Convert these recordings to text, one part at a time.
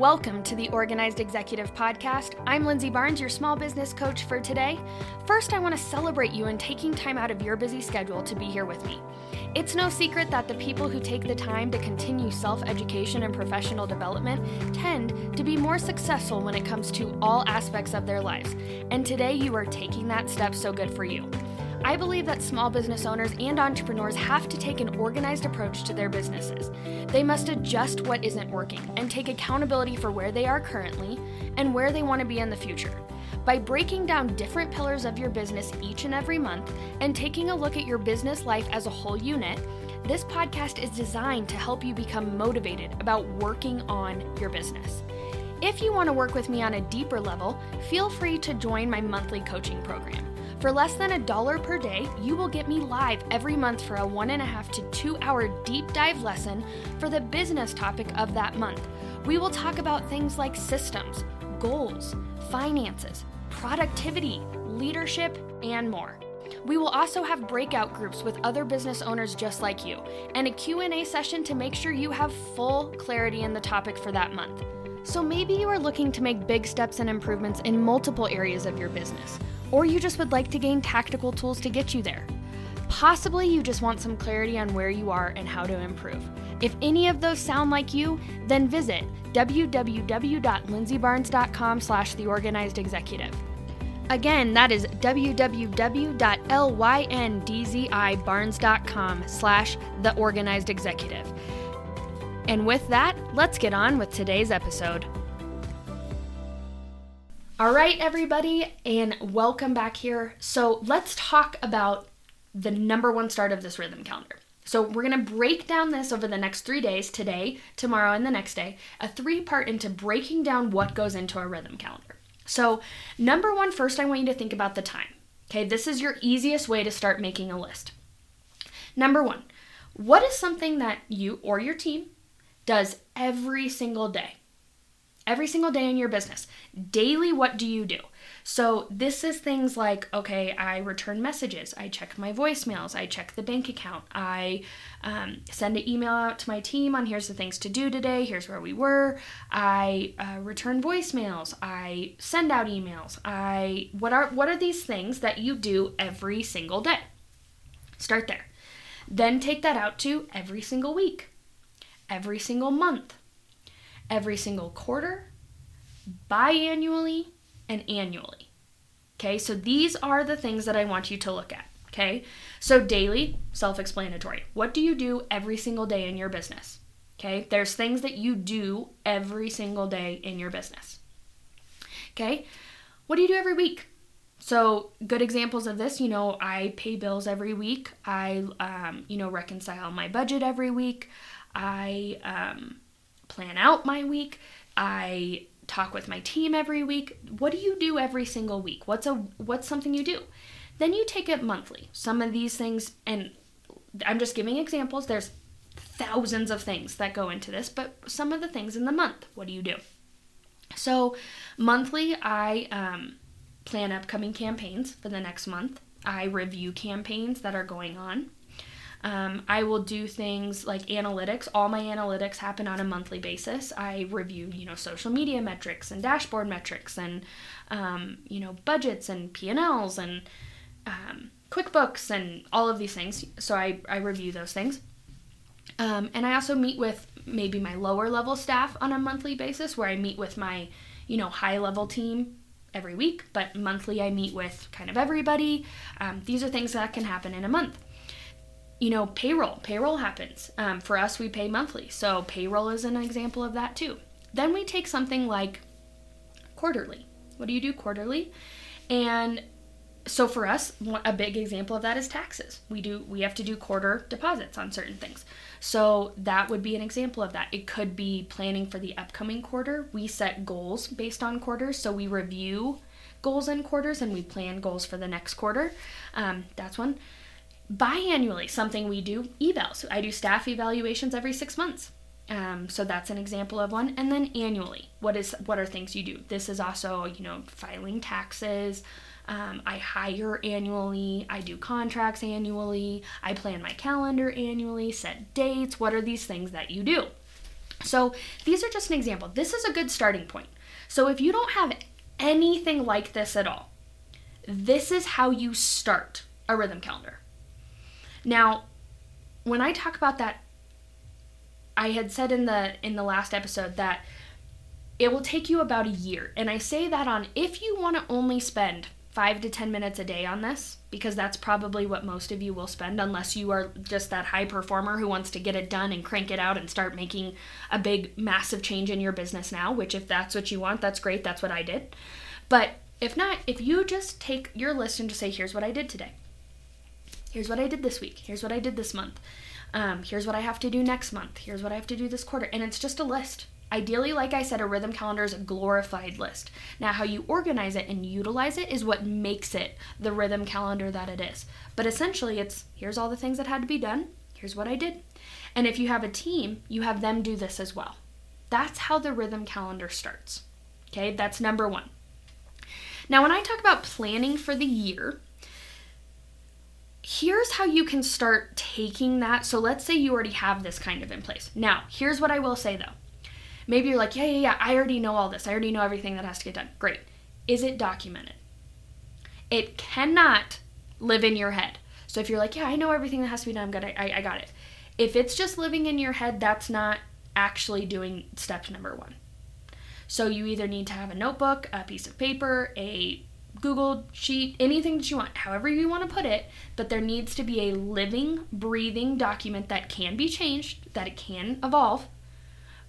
Welcome to the Organized Executive Podcast. I'm Lindsay Barnes, your small business coach for today. First, I want to celebrate you in taking time out of your busy schedule to be here with me. It's no secret that the people who take the time to continue self education and professional development tend to be more successful when it comes to all aspects of their lives. And today, you are taking that step so good for you. I believe that small business owners and entrepreneurs have to take an organized approach to their businesses. They must adjust what isn't working and take accountability for where they are currently and where they want to be in the future. By breaking down different pillars of your business each and every month and taking a look at your business life as a whole unit, this podcast is designed to help you become motivated about working on your business. If you want to work with me on a deeper level, feel free to join my monthly coaching program. For less than a dollar per day, you will get me live every month for a one and a half to two hour deep dive lesson for the business topic of that month. We will talk about things like systems, goals, finances, productivity, leadership, and more. We will also have breakout groups with other business owners just like you and a Q&A session to make sure you have full clarity in the topic for that month. So maybe you are looking to make big steps and improvements in multiple areas of your business or you just would like to gain tactical tools to get you there. Possibly you just want some clarity on where you are and how to improve. If any of those sound like you, then visit www.lindsaybarnes.com slash the organized executive. Again, that is www.lindsaybarnes.com slash the organized executive. And with that, let's get on with today's episode. All right, everybody, and welcome back here. So, let's talk about the number one start of this rhythm calendar. So, we're going to break down this over the next three days today, tomorrow, and the next day a three part into breaking down what goes into a rhythm calendar. So, number one, first, I want you to think about the time. Okay, this is your easiest way to start making a list. Number one, what is something that you or your team does every single day? Every single day in your business. Daily, what do you do? So, this is things like okay, I return messages, I check my voicemails, I check the bank account, I um, send an email out to my team on here's the things to do today, here's where we were, I uh, return voicemails, I send out emails, I what are what are these things that you do every single day? Start there. Then take that out to every single week, every single month, every single quarter, biannually, and annually. Okay, so these are the things that I want you to look at. Okay, so daily, self explanatory. What do you do every single day in your business? Okay, there's things that you do every single day in your business. Okay, what do you do every week? So, good examples of this, you know, I pay bills every week. I, um, you know, reconcile my budget every week. I, um, plan out my week. I talk with my team every week. What do you do every single week? What's a what's something you do? Then you take it monthly. Some of these things and I'm just giving examples. There's thousands of things that go into this, but some of the things in the month. What do you do? So, monthly, I um, plan upcoming campaigns for the next month. I review campaigns that are going on. Um, I will do things like analytics. All my analytics happen on a monthly basis. I review, you know, social media metrics and dashboard metrics and, um, you know, budgets and P&Ls and um, QuickBooks and all of these things. So I, I review those things. Um, and I also meet with maybe my lower level staff on a monthly basis where I meet with my, you know, high level team every week, but monthly I meet with kind of everybody. Um, these are things that can happen in a month you know, payroll. Payroll happens. Um, for us, we pay monthly. So payroll is an example of that too. Then we take something like quarterly. What do you do quarterly? And so for us, a big example of that is taxes. We do we have to do quarter deposits on certain things. So that would be an example of that. It could be planning for the upcoming quarter. We set goals based on quarters, so we review goals in quarters and we plan goals for the next quarter. Um, that's one biannually something we do evals. I do staff evaluations every six months. Um, so that's an example of one. And then annually what is what are things you do? This is also you know filing taxes. Um, i hire annually. I do contracts annually. I plan my calendar annually set dates. What are these things that you do? So these are just an example. This is a good starting point. So if you don't have anything like this at all, this is how you start a rhythm calendar. Now, when I talk about that, I had said in the in the last episode that it will take you about a year. And I say that on if you want to only spend five to 10 minutes a day on this, because that's probably what most of you will spend, unless you are just that high performer who wants to get it done and crank it out and start making a big, massive change in your business now, which, if that's what you want, that's great. That's what I did. But if not, if you just take your list and just say, here's what I did today, here's what I did this week, here's what I did this month, um, here's what I have to do next month, here's what I have to do this quarter, and it's just a list. Ideally, like I said, a rhythm calendar is a glorified list. Now, how you organize it and utilize it is what makes it the rhythm calendar that it is. But essentially, it's here's all the things that had to be done, here's what I did. And if you have a team, you have them do this as well. That's how the rhythm calendar starts. Okay, that's number one. Now, when I talk about planning for the year, here's how you can start taking that. So, let's say you already have this kind of in place. Now, here's what I will say though Maybe you're like, yeah, yeah, yeah, I already know all this. I already know everything that has to get done. Great. Is it documented? It cannot live in your head. So if you're like, yeah, I know everything that has to be done, I'm good, I, I got it. If it's just living in your head, that's not actually doing step number one. So you either need to have a notebook, a piece of paper, a Google sheet, anything that you want, however you want to put it, but there needs to be a living, breathing document that can be changed, that it can evolve,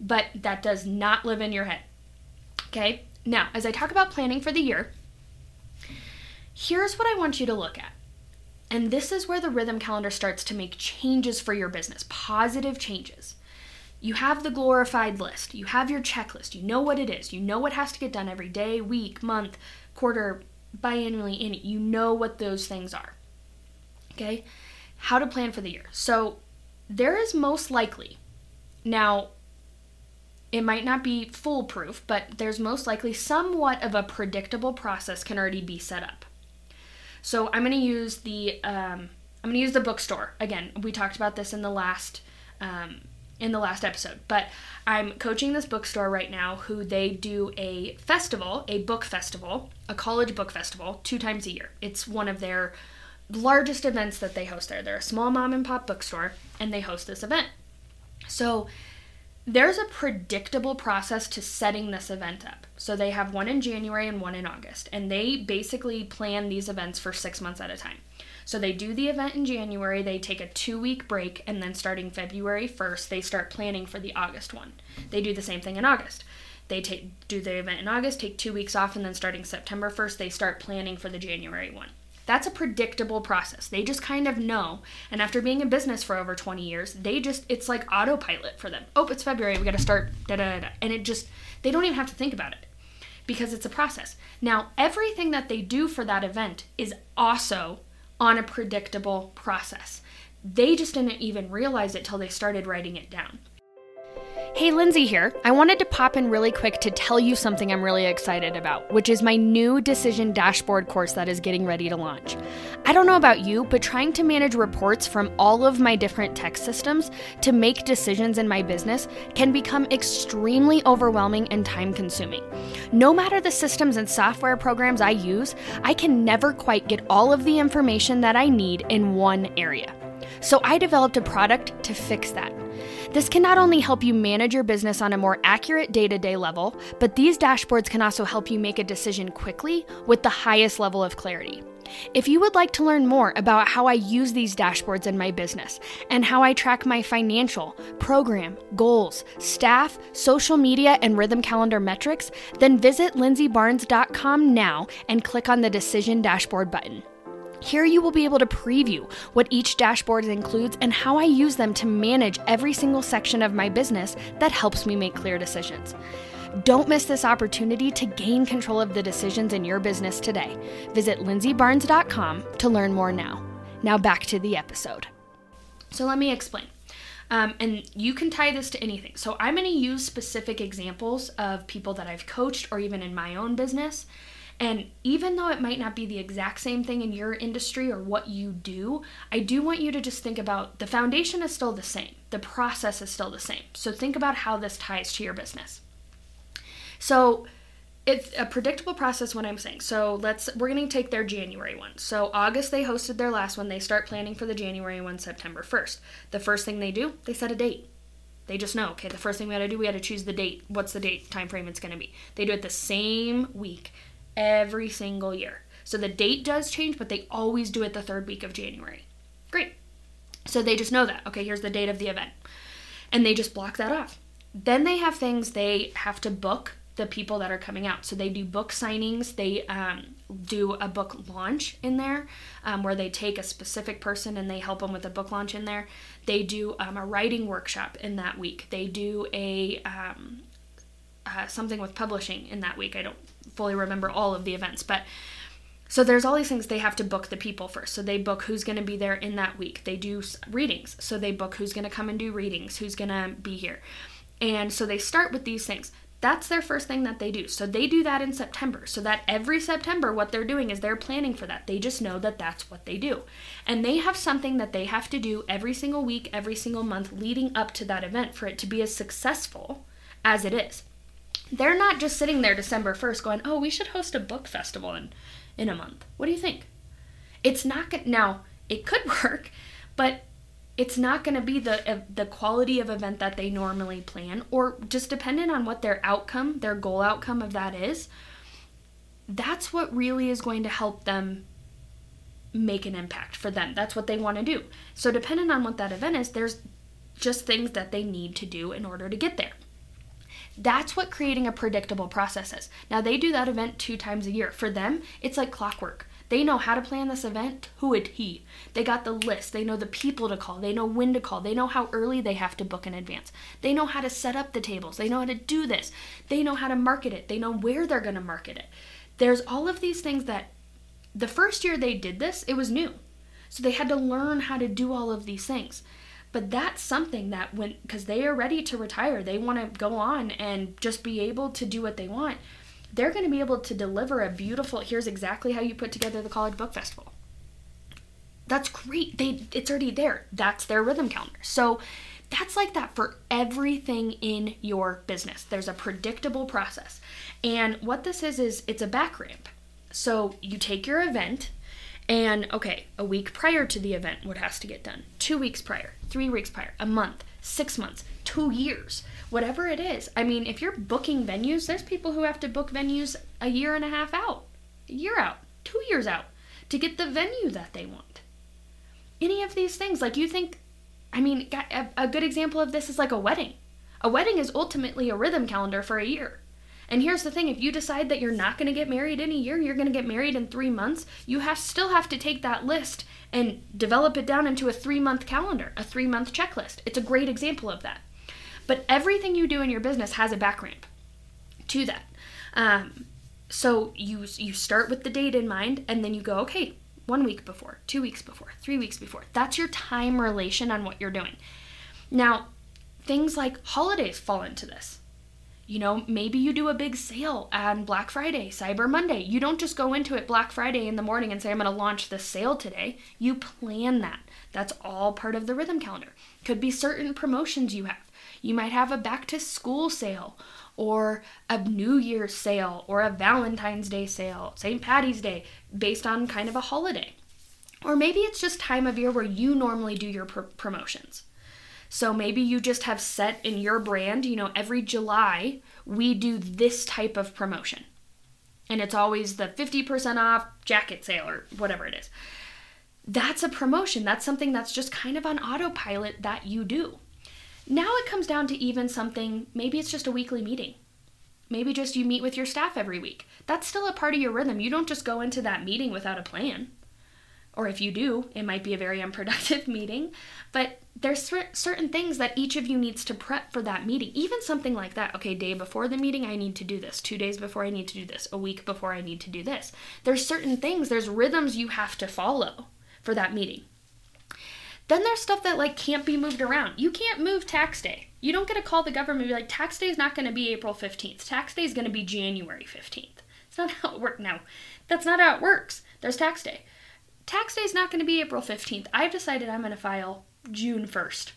but that does not live in your head. Okay? Now, as I talk about planning for the year, here's what I want you to look at. And this is where the rhythm calendar starts to make changes for your business, positive changes. You have the glorified list, you have your checklist, you know what it is, you know what has to get done every day, week, month, quarter, biannually, and you know what those things are. Okay? How to plan for the year. So, there is most likely, now, it might not be foolproof, but there's most likely somewhat of a predictable process can already be set up. So I'm going to use the um, I'm going to use the bookstore again. We talked about this in the last um, in the last episode, but I'm coaching this bookstore right now who they do a festival, a book festival, a college book festival, two times a year. It's one of their largest events that they host there. They're a small mom and pop bookstore and they host this event. So there's a predictable process to setting this event up. So they have one in January and one in August, and they basically plan these events for six months at a time. So they do the event in January, they take a two week break, and then starting February 1st, they start planning for the August one. They do the same thing in August. They take do the event in August, take two weeks off, and then starting September 1st, they start planning for the January one. That's a predictable process. They just kind of know. And after being in business for over 20 years, they just, it's like autopilot for them. Oh, it's February, we gotta start, da da da. And it just, they don't even have to think about it because it's a process. Now, everything that they do for that event is also on a predictable process. They just didn't even realize it till they started writing it down. Hey, Lindsay here. I wanted to pop in really quick to tell you something I'm really excited about, which is my new decision dashboard course that is getting ready to launch. I don't know about you, but trying to manage reports from all of my different tech systems to make decisions in my business can become extremely overwhelming and time consuming. No matter the systems and software programs I use, I can never quite get all of the information that I need in one area. So I developed a product to fix that. This can not only help you manage your business on a more accurate day to day level, but these dashboards can also help you make a decision quickly with the highest level of clarity. If you would like to learn more about how I use these dashboards in my business and how I track my financial, program, goals, staff, social media, and rhythm calendar metrics, then visit lindsaybarnes.com now and click on the Decision Dashboard button. Here you will be able to preview what each dashboard includes and how I use them to manage every single section of my business that helps me make clear decisions. Don't miss this opportunity to gain control of the decisions in your business today. Visit lindsaybarnes.com to learn more now. Now back to the episode. So let me explain. Um, and you can tie this to anything. So I'm going to use specific examples of people that I've coached or even in my own business And even though it might not be the exact same thing in your industry or what you do, I do want you to just think about the foundation is still the same, the process is still the same. So think about how this ties to your business. So it's a predictable process what I'm saying. So let's we're going to take their January one. So August they hosted their last one. They start planning for the January one September 1st. The first thing they do, they set a date. They just know, okay, the first thing we got to do, we got to choose the date. What's the date time frame it's going to be? They do it the same week every single year. So the date does change, but they always do it the third week of January. Great. So they just know that. Okay, here's the date of the event. And they just block that off. Then they have things they have to book the people that are coming out. So they do book signings, they um, do a book launch in there um, where they take a specific person and they help them with a book launch in there. They do um, a writing workshop in that week. They do a um, uh, something with publishing in that week. I don't fully remember all of the events, but so there's all these things they have to book the people first. So they book who's going to be there in that week. They do readings. So they book who's going to come and do readings, who's going to be here. And so they start with these things. That's their first thing that they do. So they do that in September. So that every September, what they're doing is they're planning for that. They just know that that's what they do. And they have something that they have to do every single week, every single month leading up to that event for it to be as successful as it is. They're not just sitting there December 1st going, oh, we should host a book festival in, in a month. What do you think? It's not going to, now, it could work, but it's not going to be the the quality of event that they normally plan or just dependent on what their outcome their goal outcome of that is that's what really is going to help them make an impact for them that's what they want to do so depending on what that event is there's just things that they need to do in order to get there that's what creating a predictable process is now they do that event two times a year for them it's like clockwork they know how to plan this event, who it he. They got the list. They know the people to call. They know when to call. They know how early they have to book in advance. They know how to set up the tables. They know how to do this. They know how to market it. They know where they're going to market it. There's all of these things that the first year they did this, it was new. So they had to learn how to do all of these things. But that's something that when because they are ready to retire, they want to go on and just be able to do what they want. They're going to be able to deliver a beautiful here's exactly how you put together the college book festival. That's great. They it's already there. That's their rhythm calendar. So that's like that for everything in your business. There's a predictable process. And what this is is it's a back ramp. So you take your event and okay a week prior to the event what has to get done two weeks prior three weeks prior a month six months two years whatever it is. I mean, if you're booking venues, there's people who have to book venues a year and a half out, a year out, two years out to get the venue that they want. Any of these things, like you think, I mean, a good example of this is like a wedding. A wedding is ultimately a rhythm calendar for a year. And here's the thing if you decide that you're not going to get married in a year, you're going to get married in three months, you have still have to take that list and develop it down into a three month calendar, a three month checklist. It's a great example of that. But everything you do in your business has a back ramp to that. Um, so you you start with the date in mind, and then you go, okay, one week before, two weeks before, three weeks before. That's your time relation on what you're doing. Now, things like holidays fall into this. You know, maybe you do a big sale on Black Friday, Cyber Monday. You don't just go into it Black Friday in the morning and say, I'm going to launch this sale today. You plan that. That's all part of the rhythm calendar. Could be certain promotions you have. You might have a back to school sale or a New Year's sale or a Valentine's Day sale, St. Patty's Day, based on kind of a holiday. Or maybe it's just time of year where you normally do your pr- promotions. So maybe you just have set in your brand, you know, every July we do this type of promotion. And it's always the 50% off jacket sale or whatever it is. That's a promotion. That's something that's just kind of on autopilot that you do. Now it comes down to even something, maybe it's just a weekly meeting. Maybe just you meet with your staff every week. That's still a part of your rhythm. You don't just go into that meeting without a plan. Or if you do, it might be a very unproductive meeting. But there's certain things that each of you needs to prep for that meeting. Even something like that. Okay, day before the meeting, I need to do this. Two days before, I need to do this. A week before, I need to do this. There's certain things, there's rhythms you have to follow for that meeting. Then there's stuff that like can't be moved around. You can't move tax day. You don't get to call the government and be like tax day is not going to be April 15th. Tax day is going to be January 15th. It's not how it works. No, that's not how it works. There's tax day. Tax day is not going to be April 15th. I've decided I'm going to file June 1st.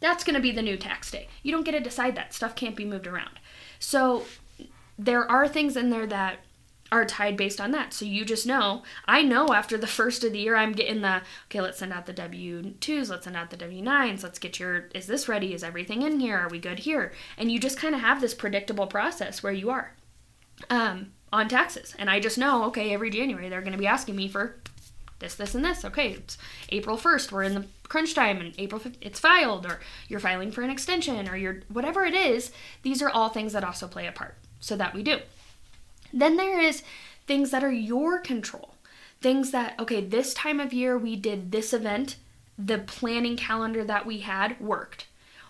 That's going to be the new tax day. You don't get to decide that. Stuff can't be moved around. So there are things in there that are tied based on that. So you just know, I know after the first of the year, I'm getting the, okay, let's send out the W 2s, let's send out the W 9s, let's get your, is this ready? Is everything in here? Are we good here? And you just kind of have this predictable process where you are um, on taxes. And I just know, okay, every January they're going to be asking me for this, this, and this. Okay, it's April 1st, we're in the crunch time, and April 5th, it's filed, or you're filing for an extension, or you're, whatever it is, these are all things that also play a part. So that we do. Then there is things that are your control. Things that, okay, this time of year we did this event, the planning calendar that we had worked.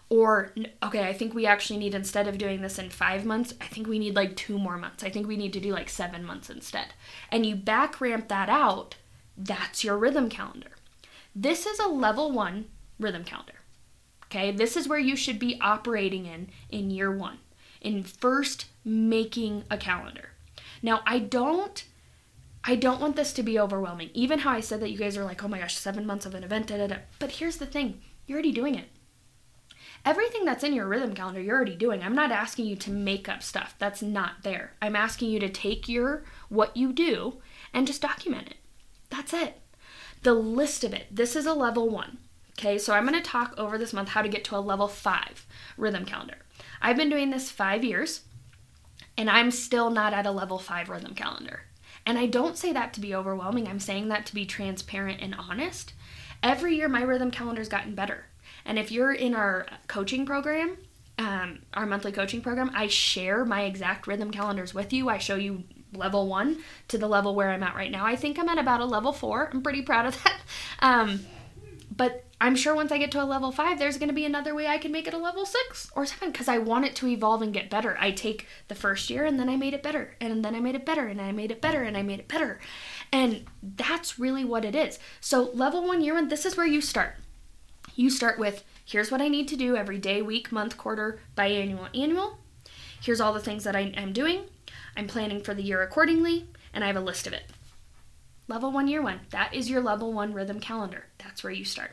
Or, okay, I think we actually need, instead of doing this in five months, I think we need like two more months. I think we need to do like seven months instead. And you back ramp that out, that's your rhythm calendar. This is a level one rhythm calendar. Okay, this is where you should be operating in in year one, in first making a calendar. Now, I don't I don't want this to be overwhelming. Even how I said that you guys are like, "Oh my gosh, 7 months of an event." Da, da, da. But here's the thing. You're already doing it. Everything that's in your rhythm calendar, you're already doing. I'm not asking you to make up stuff. That's not there. I'm asking you to take your what you do and just document it. That's it. The list of it. This is a level 1. Okay, so I'm going to talk over this month how to get to a level 5 rhythm calendar. I've been doing this 5 years and I'm still not at a level five rhythm calendar. And I don't say that to be overwhelming, I'm saying that to be transparent and honest. Every year, my rhythm calendar's gotten better. And if you're in our coaching program, um, our monthly coaching program, I share my exact rhythm calendars with you. I show you level one to the level where I'm at right now. I think I'm at about a level four. I'm pretty proud of that. Um, but I'm sure once I get to a level five, there's going to be another way I can make it a level six or seven because I want it to evolve and get better. I take the first year and then I made it better, and then I made it better, and I made it better, and I made it better. And that's really what it is. So, level one, year one, this is where you start. You start with here's what I need to do every day, week, month, quarter, biannual, annual. Here's all the things that I am doing. I'm planning for the year accordingly, and I have a list of it. Level one, year one. That is your level one rhythm calendar. That's where you start.